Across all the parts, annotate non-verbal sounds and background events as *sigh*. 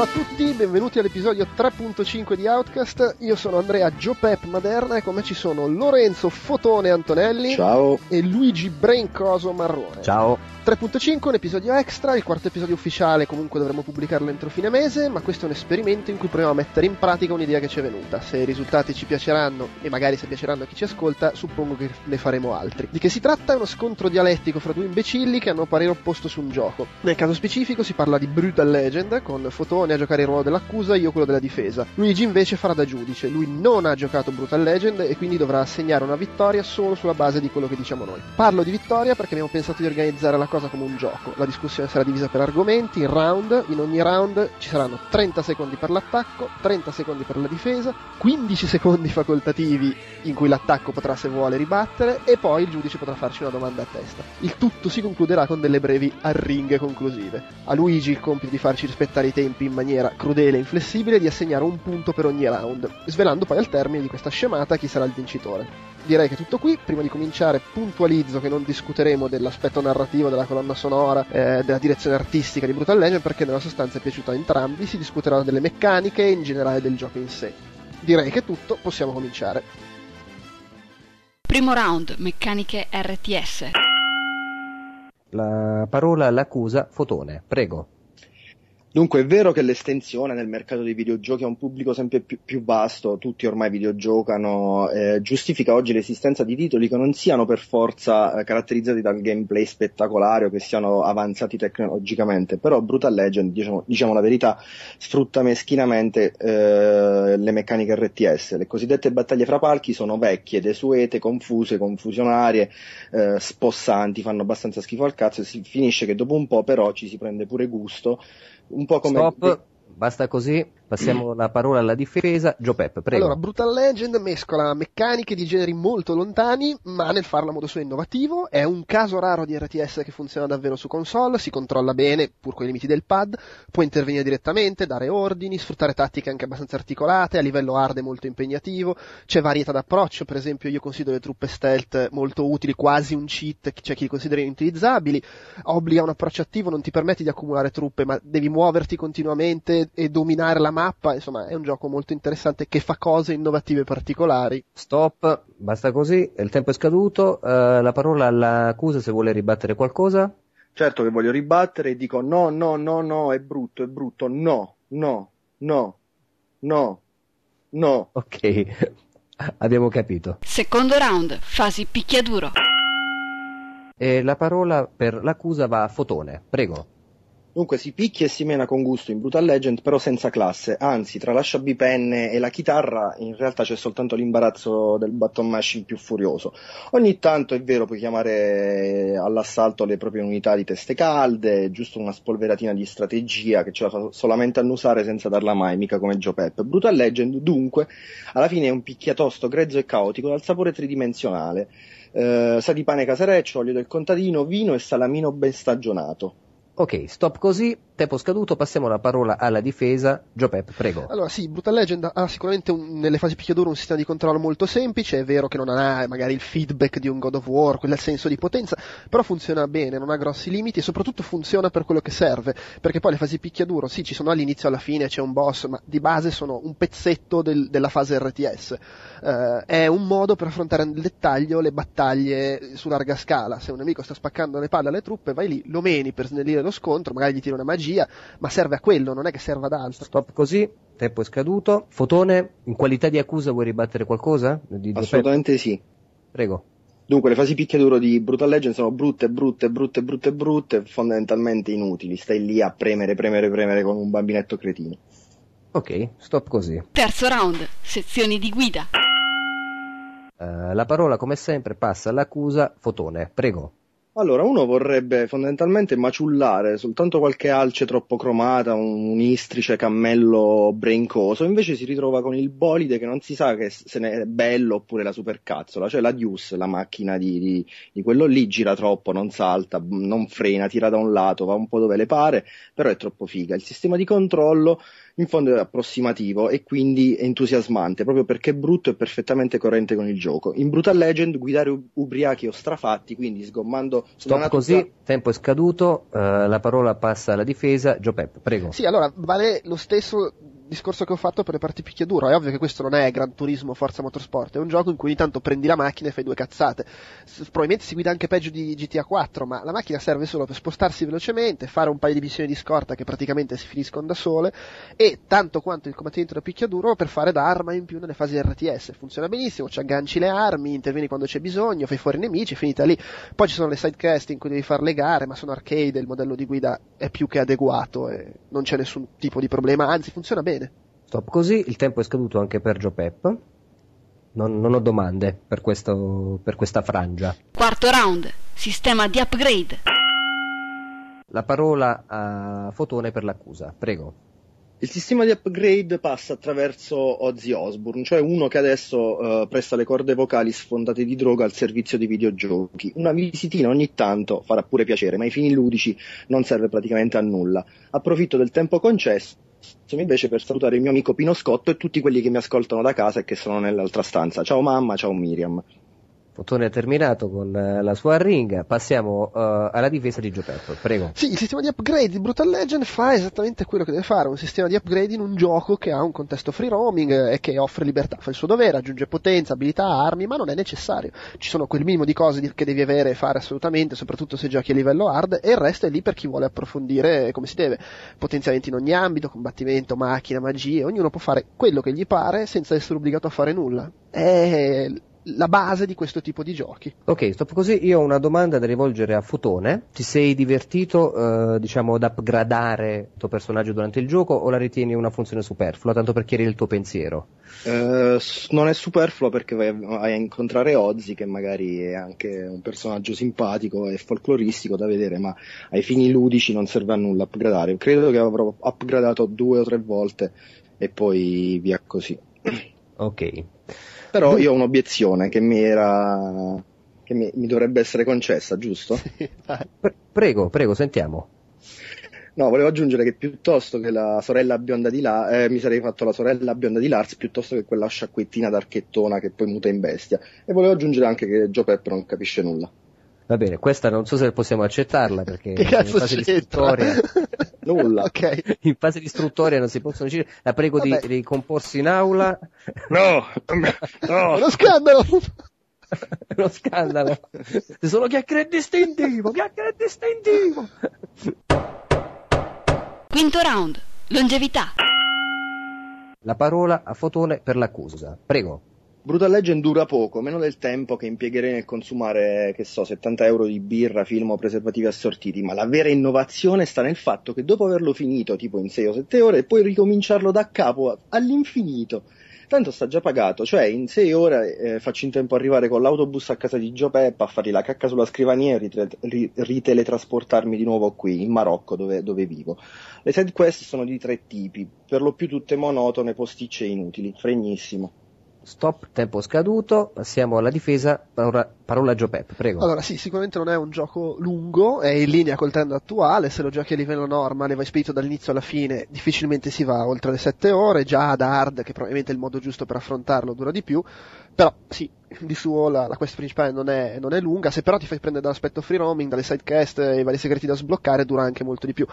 Ciao a tutti, benvenuti all'episodio 3.5 di Outcast. Io sono Andrea Giopep Maderna e con me ci sono Lorenzo Fotone Antonelli Ciao. e Luigi Braincoso Marrone. Ciao. 3.5 un episodio extra, il quarto episodio ufficiale comunque dovremo pubblicarlo entro fine mese, ma questo è un esperimento in cui proviamo a mettere in pratica un'idea che ci è venuta. Se i risultati ci piaceranno e magari se piaceranno a chi ci ascolta, suppongo che ne faremo altri. Di che si tratta? È uno scontro dialettico fra due imbecilli che hanno parere opposto su un gioco. Nel caso specifico si parla di Brutal Legend, con Fotone a giocare il ruolo dell'accusa io quello della difesa. Luigi invece farà da giudice, lui non ha giocato Brutal Legend e quindi dovrà assegnare una vittoria solo sulla base di quello che diciamo noi. Parlo di vittoria perché abbiamo pensato di organizzare la cosa come un gioco. La discussione sarà divisa per argomenti, in round, in ogni round ci saranno 30 secondi per l'attacco, 30 secondi per la difesa, 15 secondi *laughs* facoltativi in cui l'attacco potrà se vuole ribattere e poi il giudice potrà farci una domanda a testa. Il tutto si concluderà con delle brevi arringhe conclusive. A Luigi il compito di farci rispettare i tempi in crudele e inflessibile di assegnare un punto per ogni round, svelando poi al termine di questa scemata chi sarà il vincitore direi che è tutto qui. Prima di cominciare, puntualizzo che non discuteremo dell'aspetto narrativo della colonna sonora, eh, della direzione artistica di Brutal Legend, perché nella sostanza è piaciuta a entrambi. Si discuterà delle meccaniche e in generale del gioco in sé. Direi che è tutto, possiamo cominciare. Primo round, meccaniche RTS. La parola all'accusa, Fotone, prego. Dunque è vero che l'estensione nel mercato dei videogiochi a un pubblico sempre più, più vasto, tutti ormai videogiocano, eh, giustifica oggi l'esistenza di titoli che non siano per forza eh, caratterizzati dal gameplay spettacolare o che siano avanzati tecnologicamente, però Brutal Legend, diciamo, diciamo la verità, sfrutta meschinamente eh, le meccaniche RTS. Le cosiddette battaglie fra palchi sono vecchie, desuete, confuse, confusionarie, eh, spossanti, fanno abbastanza schifo al cazzo e si finisce che dopo un po' però ci si prende pure gusto un po' come... Stop, basta così. Passiamo la parola alla difesa. Joe Pep, prego. Allora, Brutal Legend mescola meccaniche di generi molto lontani, ma nel farlo a modo suo innovativo. È un caso raro di RTS che funziona davvero su console, si controlla bene, pur con i limiti del pad, può intervenire direttamente, dare ordini, sfruttare tattiche anche abbastanza articolate, a livello hard è molto impegnativo, c'è varietà d'approccio, per esempio io considero le truppe stealth molto utili, quasi un cheat, c'è chi li considera inutilizzabili, obbliga un approccio attivo, non ti permetti di accumulare truppe, ma devi muoverti continuamente e dominare la mappa, insomma è un gioco molto interessante che fa cose innovative particolari. Stop, basta così, il tempo è scaduto, uh, la parola all'accusa se vuole ribattere qualcosa. Certo che voglio ribattere e dico no, no, no, no, è brutto, è brutto, no, no, no, no, no. Ok, *laughs* abbiamo capito. Secondo round, fasi picchiaduro. E la parola per l'accusa va a Fotone, prego. Dunque si picchia e si mena con gusto in Brutal Legend, però senza classe, anzi tra l'asciabipenne e la chitarra in realtà c'è soltanto l'imbarazzo del button mashing più furioso. Ogni tanto è vero puoi chiamare all'assalto le proprie unità di teste calde, giusto una spolveratina di strategia che ce la fa solamente annusare senza darla mai, mica come Joe Pep. Brutal Legend dunque alla fine è un picchiatosto grezzo e caotico dal sapore tridimensionale. Eh, sa di pane casareccio, olio del contadino, vino e salamino ben stagionato. Ok, stop così, tempo scaduto, passiamo la parola alla difesa. Joe Pep, prego. Allora sì, Brutal Legend ha sicuramente un, nelle fasi picchiaduro un sistema di controllo molto semplice, è vero che non ha magari il feedback di un God of War, quel senso di potenza, però funziona bene, non ha grossi limiti e soprattutto funziona per quello che serve, perché poi le fasi picchiaduro sì, ci sono all'inizio e alla fine, c'è un boss, ma di base sono un pezzetto del, della fase RTS. Uh, è un modo per affrontare nel dettaglio le battaglie su larga scala, se un nemico sta spaccando le palle alle truppe, vai lì, lo meni per snellire lo scontro, magari gli tira una magia, ma serve a quello, non è che serva ad altro. Stop così, tempo è scaduto. Fotone, in qualità di accusa vuoi ribattere qualcosa? Di Assolutamente sì. Prego. Dunque, le fasi picchiaduro di Brutal Legend sono brutte, brutte, brutte, brutte, brutte, fondamentalmente inutili. Stai lì a premere, premere, premere come un bambinetto cretino. Ok, stop così. Terzo round, sezioni di guida. Uh, la parola, come sempre, passa all'accusa. Fotone, prego. Allora, uno vorrebbe fondamentalmente maciullare soltanto qualche alce troppo cromata, un, un istrice cammello brincoso, invece si ritrova con il bolide che non si sa che se ne è bello oppure la supercazzola, cioè la Deuce, la macchina di, di, di, quello lì, gira troppo, non salta, non frena, tira da un lato, va un po' dove le pare, però è troppo figa. Il sistema di controllo in fondo è approssimativo e quindi entusiasmante, proprio perché è brutto e perfettamente coerente con il gioco. In Brutal Legend guidare ubriachi o strafatti, quindi sgommando Stop così, tempo è scaduto, eh, la parola passa alla difesa. Gio Pep, prego. Sì, allora vale lo stesso discorso che ho fatto per le parti picchiaduro. È ovvio che questo non è Gran Turismo Forza Motorsport, è un gioco in cui ogni tanto prendi la macchina e fai due cazzate. Probabilmente si guida anche peggio di GTA 4, ma la macchina serve solo per spostarsi velocemente, fare un paio di missioni di scorta che praticamente si finiscono da sole e tanto quanto il combattimento da picchiaduro per fare da arma in più nelle fasi RTS. Funziona benissimo, ci agganci le armi, intervieni quando c'è bisogno, fai fuori i nemici, finita lì. Poi ci sono le side quest in cui devi fare le gare, ma sono arcade, il modello di guida è più che adeguato e non c'è nessun tipo di problema, anzi funziona bene. Stop così, il tempo è scaduto anche per Gio Pep. Non, non ho domande per, questo, per questa frangia. Quarto round. Sistema di upgrade. La parola a Fotone per l'accusa, prego. Il sistema di upgrade passa attraverso Ozzy Osbourne, cioè uno che adesso eh, presta le corde vocali sfondate di droga al servizio di videogiochi. Una visitina ogni tanto farà pure piacere, ma ai fini ludici non serve praticamente a nulla. Approfitto del tempo concesso invece per salutare il mio amico Pino Scotto e tutti quelli che mi ascoltano da casa e che sono nell'altra stanza. Ciao mamma, ciao Miriam. Fotone ha terminato con eh, la sua ringa, passiamo eh, alla difesa di Pep, prego. Sì, il sistema di upgrade di Brutal Legend fa esattamente quello che deve fare, un sistema di upgrade in un gioco che ha un contesto free roaming eh, e che offre libertà, fa il suo dovere, aggiunge potenza, abilità, armi, ma non è necessario. Ci sono quel minimo di cose che devi avere e fare assolutamente, soprattutto se giochi a livello hard, e il resto è lì per chi vuole approfondire come si deve. Potenziamenti in ogni ambito, combattimento, macchina, magie, ognuno può fare quello che gli pare senza essere obbligato a fare nulla. È la base di questo tipo di giochi. Ok, stop così, io ho una domanda da rivolgere a Fotone. Ti sei divertito, eh, diciamo, ad upgradare il tuo personaggio durante il gioco o la ritieni una funzione superflua, tanto per chiarire il tuo pensiero? Eh, non è superfluo perché vai a, vai a incontrare Ozzy, che magari è anche un personaggio simpatico e folcloristico da vedere, ma ai fini ludici non serve a nulla upgradare. Credo che avrò upgradato due o tre volte e poi via così. Ok. Però io ho un'obiezione che mi era. che mi, mi dovrebbe essere concessa, giusto? *laughs* Pre- prego, prego, sentiamo. No, volevo aggiungere che piuttosto che la sorella bionda di là, eh, mi sarei fatto la sorella bionda di Lars piuttosto che quella sciacquettina d'archettona che poi muta in bestia. E volevo aggiungere anche che Joe Pep non capisce nulla. Va bene, questa non so se possiamo accettarla perché Che in cazzo fase di c'entra? *laughs* Nulla. *laughs* ok. in fase di istruttoria non si possono decidere. La prego di Vabbè. ricomporsi in aula. No! *laughs* No! Uno scandalo! *laughs* Uno scandalo. Sono chiacchiere distintivo, chiacchiere distintivo. Quinto round. Longevità. La parola a Fotone per l'accusa. Prego. Brutal Legend dura poco, meno del tempo che impiegherei nel consumare, che so, 70 euro di birra, film o preservativi assortiti, ma la vera innovazione sta nel fatto che dopo averlo finito, tipo in 6 o 7 ore, puoi ricominciarlo da capo all'infinito. Tanto sta già pagato, cioè in 6 ore eh, faccio in tempo a arrivare con l'autobus a casa di Gio Peppa, a fargli la cacca sulla scrivania e ritre- ri- riteletrasportarmi di nuovo qui, in Marocco, dove, dove vivo. Le side quest sono di tre tipi, per lo più tutte monotone, posticce e inutili, fregnissimo. Stop, tempo scaduto. Passiamo alla difesa. Parola, parola Gio Pep, prego. Allora, sì, sicuramente non è un gioco lungo, è in linea col trend attuale, se lo giochi a livello normal e vai spedito dall'inizio alla fine, difficilmente si va oltre le 7 ore, già ad hard, che probabilmente è il modo giusto per affrontarlo, dura di più, però sì, di suo la, la quest principale non è, non è lunga, se però ti fai prendere dall'aspetto free roaming, dalle side quest e i vari segreti da sbloccare, dura anche molto di più.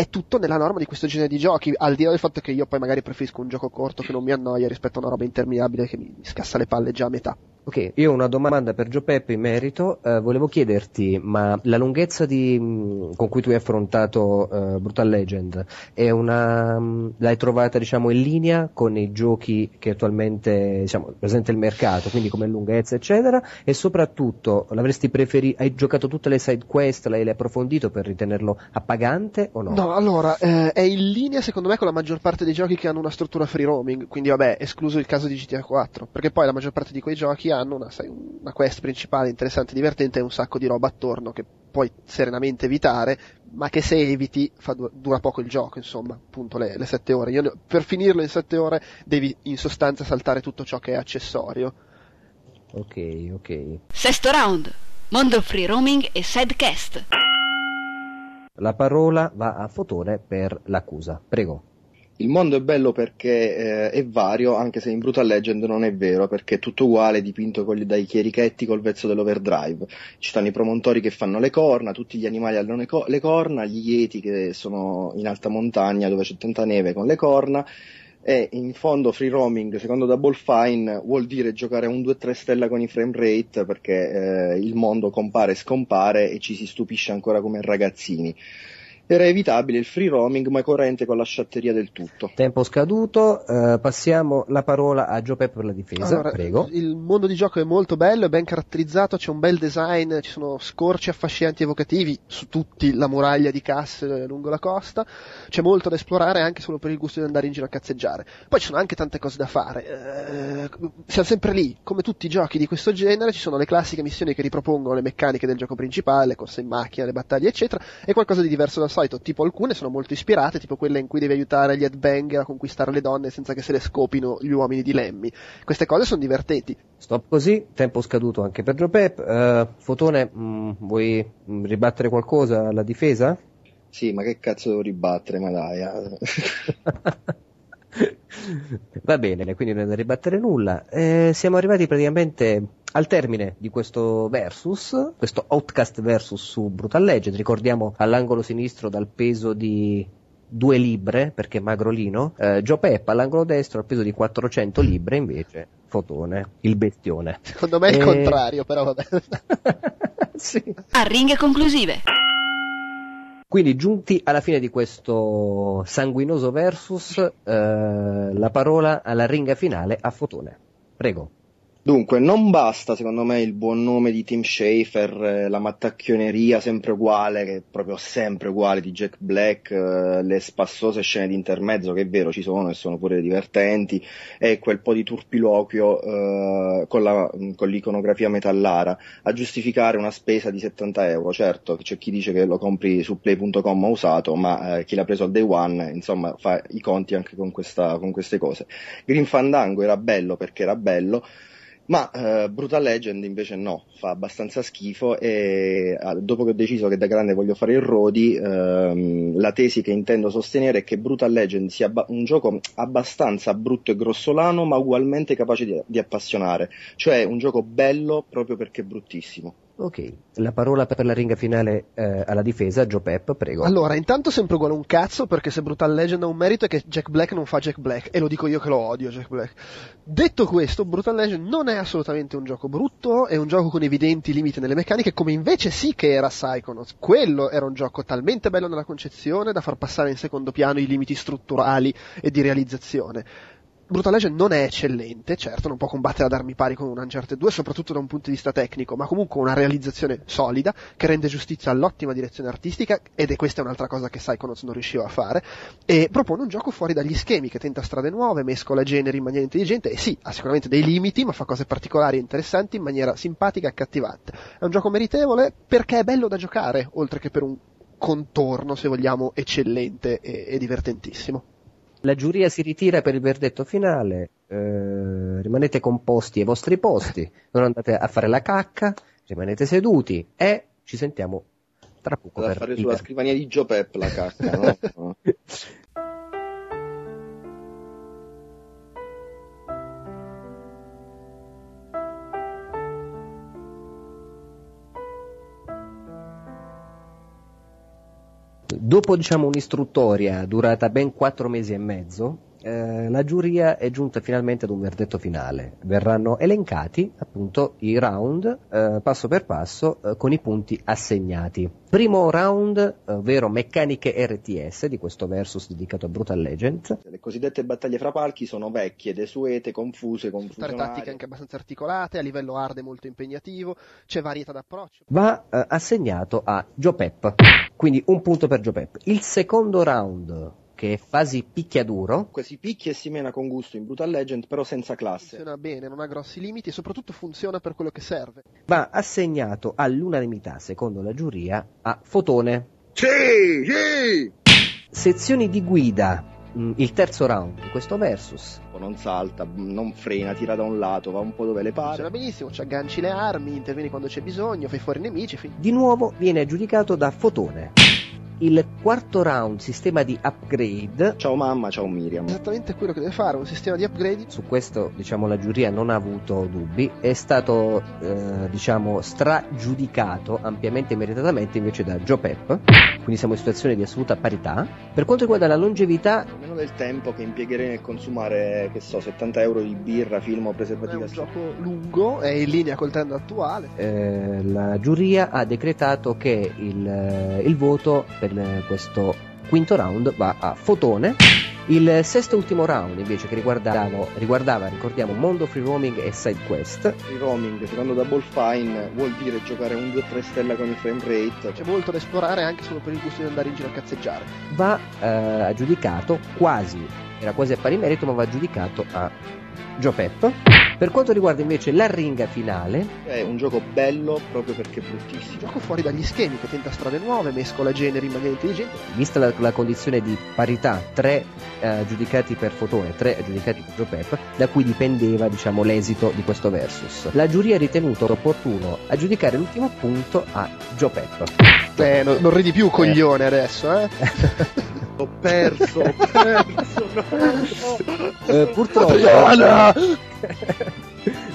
È tutto nella norma di questo genere di giochi, al di là del fatto che io poi magari preferisco un gioco corto che non mi annoia rispetto a una roba interminabile che mi, scassa le palle già a metà. Ok, io ho una domanda per Gio Peppe in merito. Eh, volevo chiederti, ma la lunghezza di, mh, con cui tu hai affrontato eh, Brutal Legend una, mh, l'hai trovata diciamo in linea con i giochi che attualmente diciamo, presente il mercato, quindi come lunghezza eccetera, e soprattutto preferito, hai giocato tutte le side quest, l'hai, l'hai approfondito per ritenerlo appagante o no? No, allora, eh, è in linea secondo me con la maggior parte dei giochi che hanno una struttura free roaming, quindi vabbè, escluso il caso di GTA 4, perché poi la maggior parte di quei giochi hanno una, sai, una quest principale interessante, divertente e un sacco di roba attorno che puoi serenamente evitare, ma che se eviti fa du- dura poco il gioco, insomma, appunto le, le 7 ore. Io ne- per finirlo in 7 ore devi in sostanza saltare tutto ciò che è accessorio. Ok, ok. Sesto round. Mondo free roaming e sidecast. La parola va a Fotone per l'accusa. Prego. Il mondo è bello perché eh, è vario, anche se in Brutal Legend non è vero, perché è tutto uguale, dipinto con, dai chierichetti col vezzo dell'overdrive. Ci stanno i promontori che fanno le corna, tutti gli animali hanno le, co- le corna, gli yeti che sono in alta montagna dove c'è tanta neve con le corna, e in fondo free roaming secondo Double Fine vuol dire giocare a un 2-3 stella con i frame rate perché eh, il mondo compare e scompare e ci si stupisce ancora come ragazzini era evitabile il free roaming ma coerente con la sciatteria del tutto. Tempo scaduto, eh, passiamo la parola a Gio Pep per la difesa, Allora, prego. Il mondo di gioco è molto bello, è ben caratterizzato, c'è un bel design, ci sono scorci affascinanti evocativi su tutti la muraglia di Cass lungo la costa, c'è molto da esplorare anche solo per il gusto di andare in giro a cazzeggiare. Poi ci sono anche tante cose da fare, eh, siamo sempre lì, come tutti i giochi di questo genere, ci sono le classiche missioni che ripropongono le meccaniche del gioco principale, le corse in macchina, le battaglie eccetera, e qualcosa di diverso dal solito, tipo alcune sono molto ispirate, tipo quelle in cui devi aiutare gli headbanger a conquistare le donne senza che se le scopino gli uomini di Lemmy. Queste cose sono divertenti. Stop così, tempo scaduto anche per Gio Pep. Eh, Fotone, mh, vuoi mh, ribattere qualcosa alla difesa? Sì, ma che cazzo devo ribattere, ma dai. *laughs* *laughs* *laughs* Va bene, quindi non è da ribattere nulla. Eh, siamo arrivati praticamente al termine di questo versus, questo Outcast versus su Brutal Legend. Ricordiamo all'angolo sinistro dal peso di due libre, perché è magrolino, eh, Gio Peppa all'angolo destro al peso di 400 libre, invece Fotone, il bestione. Secondo me è il Eh, contrario, però vabbè. *laughs* sì. A ringhe conclusive. Quindi giunti alla fine di questo sanguinoso versus, eh, la parola alla ringa finale a Fotone. Prego. Dunque, non basta secondo me il buon nome di Tim Schafer, eh, la mattacchioneria sempre uguale, che è proprio sempre uguale di Jack Black, eh, le spassose scene di intermezzo che è vero ci sono e sono pure divertenti, e quel po' di turpiloquio eh, con, la- con l'iconografia metallara a giustificare una spesa di 70 euro. Certo, c'è chi dice che lo compri su play.com usato, ma eh, chi l'ha preso al day one, insomma, fa i conti anche con, questa- con queste cose. Green Fandango era bello perché era bello, ma eh, Brutal Legend invece no, fa abbastanza schifo e ah, dopo che ho deciso che da grande voglio fare il Rodi, ehm, la tesi che intendo sostenere è che Brutal Legend sia abba- un gioco abbastanza brutto e grossolano ma ugualmente capace di, di appassionare, cioè un gioco bello proprio perché bruttissimo. Ok, la parola per la ringa finale eh, alla difesa, Joe Pep, prego. Allora, intanto sempre uguale un cazzo, perché se Brutal Legend ha un merito è che Jack Black non fa Jack Black, e lo dico io che lo odio Jack Black. Detto questo, Brutal Legend non è assolutamente un gioco brutto, è un gioco con evidenti limiti nelle meccaniche, come invece sì che era Psychonauts. Quello era un gioco talmente bello nella concezione da far passare in secondo piano i limiti strutturali e di realizzazione. Brutal Legend non è eccellente, certo, non può combattere ad armi pari con un Uncharted 2, soprattutto da un punto di vista tecnico, ma comunque una realizzazione solida che rende giustizia all'ottima direzione artistica, ed è questa un'altra cosa che Psychonauts non riusciva a fare, e propone un gioco fuori dagli schemi, che tenta strade nuove, mescola generi in maniera intelligente, e sì, ha sicuramente dei limiti, ma fa cose particolari e interessanti in maniera simpatica e accattivante. È un gioco meritevole perché è bello da giocare, oltre che per un contorno, se vogliamo, eccellente e, e divertentissimo. La giuria si ritira per il verdetto finale, eh, rimanete composti ai vostri posti, non andate a fare la cacca, rimanete seduti e ci sentiamo tra poco Da per fare sulla scrivania di Joe Pep la cacca, no? *laughs* Dopo diciamo un'istruttoria durata ben quattro mesi e mezzo, eh, la giuria è giunta finalmente ad un verdetto finale. Verranno elencati appunto i round eh, passo per passo eh, con i punti assegnati. Primo round, eh, ovvero meccaniche RTS di questo versus dedicato a Brutal Legend. Le cosiddette battaglie fra palchi sono vecchie, desuete, confuse, Tutte tattiche confusionarie. anche abbastanza articolate, a livello hard è molto impegnativo, c'è varietà d'approccio. va eh, assegnato a Joe Pep. Quindi un punto per Joe Pep. Il secondo round, che è fasi picchiaduro, si picchia e si mena con gusto in Brutal Legend, però senza classe. Funziona bene, non ha grossi limiti e soprattutto funziona per quello che serve. va assegnato all'unanimità, secondo la giuria, a Fotone. Sì, sì! Sezioni di guida, mh, il terzo round di questo versus. Non salta, non frena, tira da un lato, va un po' dove le pare. Funziona benissimo, ci agganci le armi, intervieni quando c'è bisogno, fai fuori i nemici. fin- Di nuovo viene aggiudicato da Fotone. Il quarto round, sistema di upgrade. Ciao mamma, ciao Miriam. Esattamente quello che deve fare, un sistema di upgrade. Su questo, diciamo, la giuria non ha avuto dubbi. È stato, eh, diciamo, stragiudicato ampiamente e meritatamente invece da Joe Pep. Quindi siamo in situazione di assoluta parità. Per quanto riguarda la longevità, Meno del tempo che impiegherei nel consumare, che so, 70 euro di birra, film o È preservativi. un gioco lungo, è in linea col trend attuale. eh, la giuria ha decretato che il, eh, il voto per eh, questo quinto round va a Fotone. Il sesto e ultimo round invece che riguardava, riguardava, ricordiamo, Mondo Free Roaming e Side Quest Il roaming, secondo Double Fine, vuol dire giocare un 2-3 stella con i frame rate. C'è molto da esplorare anche solo per il gusto di andare in giro a cazzeggiare. va eh, aggiudicato quasi, era quasi a pari merito, ma va aggiudicato a Joe Pep. Per quanto riguarda invece la ringa finale, È un gioco bello proprio perché è bruttissimo. Gioco fuori dagli schemi, che tenta strade nuove, mescola generi in maniera intelligente. vista la, la condizione di parità, tre eh, giudicati per Fotone, tre giudicati per Joe Pep, da cui dipendeva diciamo, l'esito di questo versus. La giuria ha ritenuto opportuno aggiudicare l'ultimo punto a Joe Pep. Eh, no- non ridi più, coglione, adesso, eh? *laughs* Ho perso, ho perso, no. Eh, purtroppo Adriana!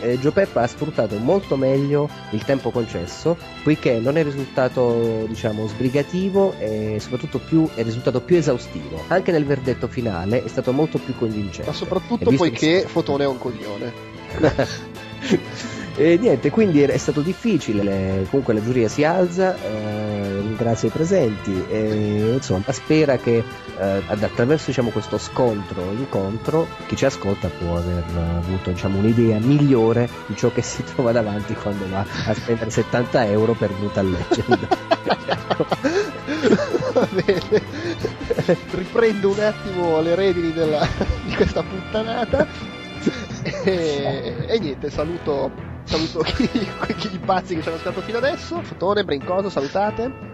eh, Joe Pep ha sfruttato molto meglio il tempo concesso poiché non è risultato diciamo sbrigativo e soprattutto più, è risultato più esaustivo anche nel verdetto finale è stato molto più convincente Ma soprattutto poiché Fotone è un coglione. *laughs* E niente, quindi è stato difficile, le- comunque la giuria si alza, eh, ringrazia i presenti e insomma spera che eh, attraverso diciamo, questo scontro incontro chi ci ascolta può aver eh, avuto diciamo, un'idea migliore di ciò che si *laughs* trova davanti quando va a spendere 70 euro per Brutal Legend. *laughs* Va bene. Riprendo un attimo le redini della- di questa puttanata. E, e niente, saluto, saluto chi, chi gli pazzi che ci hanno ascoltato fino adesso. Fotone, Brincoso, salutate.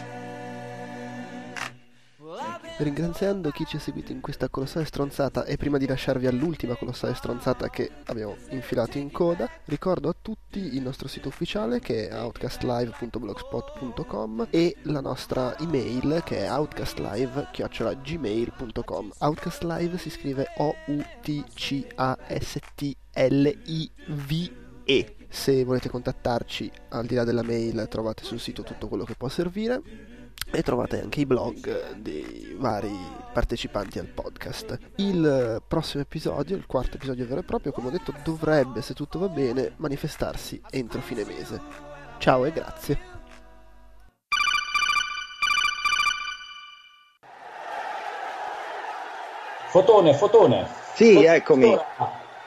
Ringraziando chi ci ha seguito in questa colossale stronzata e prima di lasciarvi all'ultima colossale stronzata che abbiamo infilato in coda, ricordo a tutti il nostro sito ufficiale che è outcastlive.blogspot.com e la nostra email che è outcastlive.gmail.com Outcast Live si scrive O-U-T-C-A-S-T-L-I-V-E se volete contattarci al di là della mail trovate sul sito tutto quello che può servire e trovate anche i blog dei vari partecipanti al podcast. Il prossimo episodio, il quarto episodio vero e proprio, come ho detto, dovrebbe, se tutto va bene, manifestarsi entro fine mese. Ciao e grazie. Fotone, Fotone. Sì, Fotone, eccomi.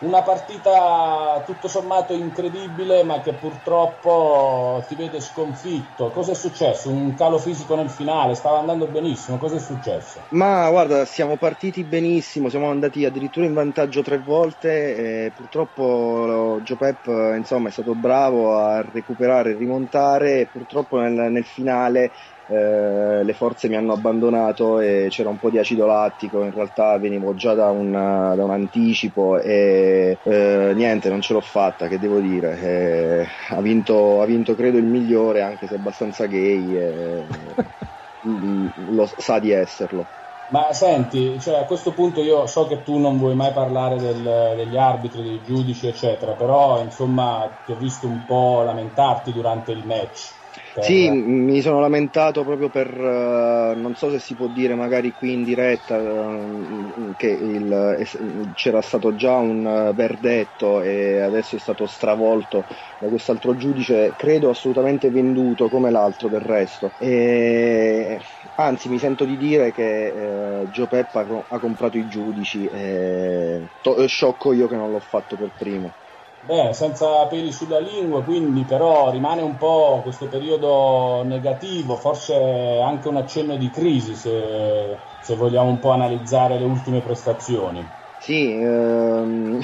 Una partita tutto sommato incredibile, ma che purtroppo ti vede sconfitto. Cosa è successo? Un calo fisico nel finale? Stava andando benissimo. Cosa è successo? Ma guarda, siamo partiti benissimo, siamo andati addirittura in vantaggio tre volte purtroppo Joe Pep insomma, è stato bravo a recuperare e rimontare purtroppo nel, nel finale eh, le forze mi hanno abbandonato e c'era un po' di acido lattico, in realtà venivo già da un, da un anticipo e eh, niente, non ce l'ho fatta, che devo dire. Eh, ha, vinto, ha vinto credo il migliore, anche se abbastanza gay, e, *laughs* mm, lo sa di esserlo. Ma senti, cioè, a questo punto io so che tu non vuoi mai parlare del- degli arbitri, dei giudici, eccetera, però insomma ti ho visto un po' lamentarti durante il match. Per- Sì, m- mi sono lamentato proprio per, eh, non so se si può dire magari qui in diretta, eh, che il- es- c'era stato già un eh, verdetto e adesso è stato stravolto da quest'altro giudice, credo assolutamente venduto come l'altro del resto. E, anzi, mi sento di dire che eh, Joe Peppa co- ha comprato i giudici e to- sciocco io che non l'ho fatto per primo. Beh, senza peli sulla lingua, quindi però rimane un po' questo periodo negativo, forse anche un accenno di crisi se, se vogliamo un po' analizzare le ultime prestazioni. Sì, ehm,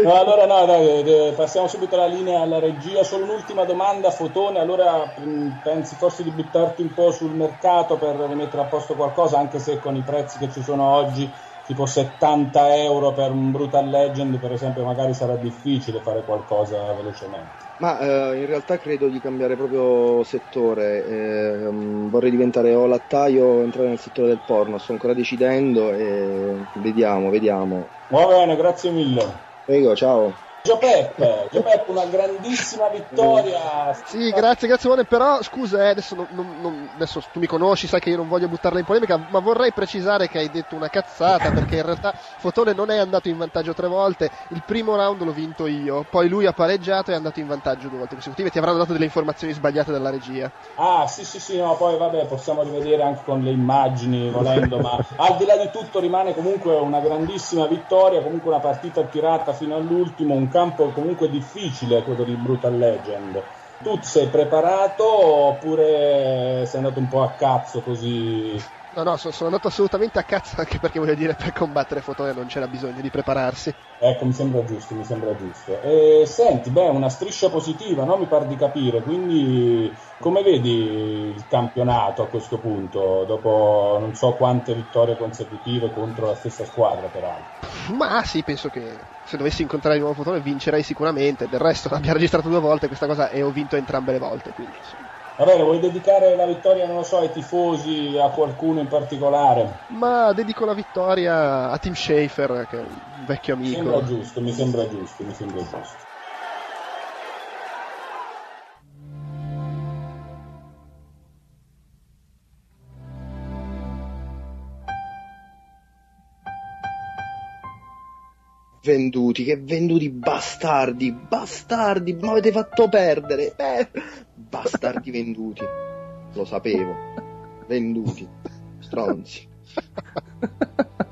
No, allora no, dai, passiamo subito alla linea alla regia. Solo un'ultima domanda, Fotone. Allora pensi forse di buttarti un po' sul mercato per rimettere a posto qualcosa, anche se con i prezzi che ci sono oggi, tipo 70 euro per un Brutal Legend, per esempio, magari sarà difficile fare qualcosa velocemente. Ma eh, in realtà credo di cambiare proprio settore. Eh, vorrei diventare o lattaio o entrare nel settore del porno. Sto ancora decidendo e vediamo, vediamo. Va bene, grazie mille. Prego, ciao. Giopeppe, Giopeppe, una grandissima vittoria. Sì, grazie, grazie Mone, però scusa, eh, adesso, non, non, adesso, tu mi conosci, sai che io non voglio buttarla in polemica, ma vorrei precisare che hai detto una cazzata, perché in realtà Fotone non è andato in vantaggio tre volte, il primo round l'ho vinto io, poi lui ha pareggiato e è andato in vantaggio due volte consecutive, ti avranno dato delle informazioni sbagliate dalla regia. Ah, sì, sì, sì, no, poi vabbè, possiamo rivedere anche con le immagini, volendo, ma al di là di tutto rimane comunque una grandissima vittoria, comunque una partita tirata fino all'ultimo, un campo comunque difficile quello di Brutal Legend. Tu sei preparato oppure sei andato un po' a cazzo così? No, no, sono, sono andato assolutamente a cazzo anche perché voglio dire per combattere Fotone non c'era bisogno di prepararsi. Ecco, mi sembra giusto, mi sembra giusto. E senti, beh, una striscia positiva, no? Mi pare di capire, quindi come vedi il campionato a questo punto, dopo non so quante vittorie consecutive contro la stessa squadra peraltro? Ma sì, penso che se dovessi incontrare di nuovo Fotone vincerei sicuramente, del resto *laughs* abbiamo registrato due volte questa cosa e ho vinto entrambe le volte, quindi insomma. Va bene, vuoi dedicare la vittoria, non lo so, ai tifosi, a qualcuno in particolare? Ma dedico la vittoria a Tim Schaefer, che è un vecchio amico. Mi sembra giusto, mi sembra giusto, mi sembra giusto. Venduti, che venduti bastardi, bastardi, mi avete fatto perdere. Eh, bastardi venduti. Lo sapevo. Venduti. Stronzi. *laughs*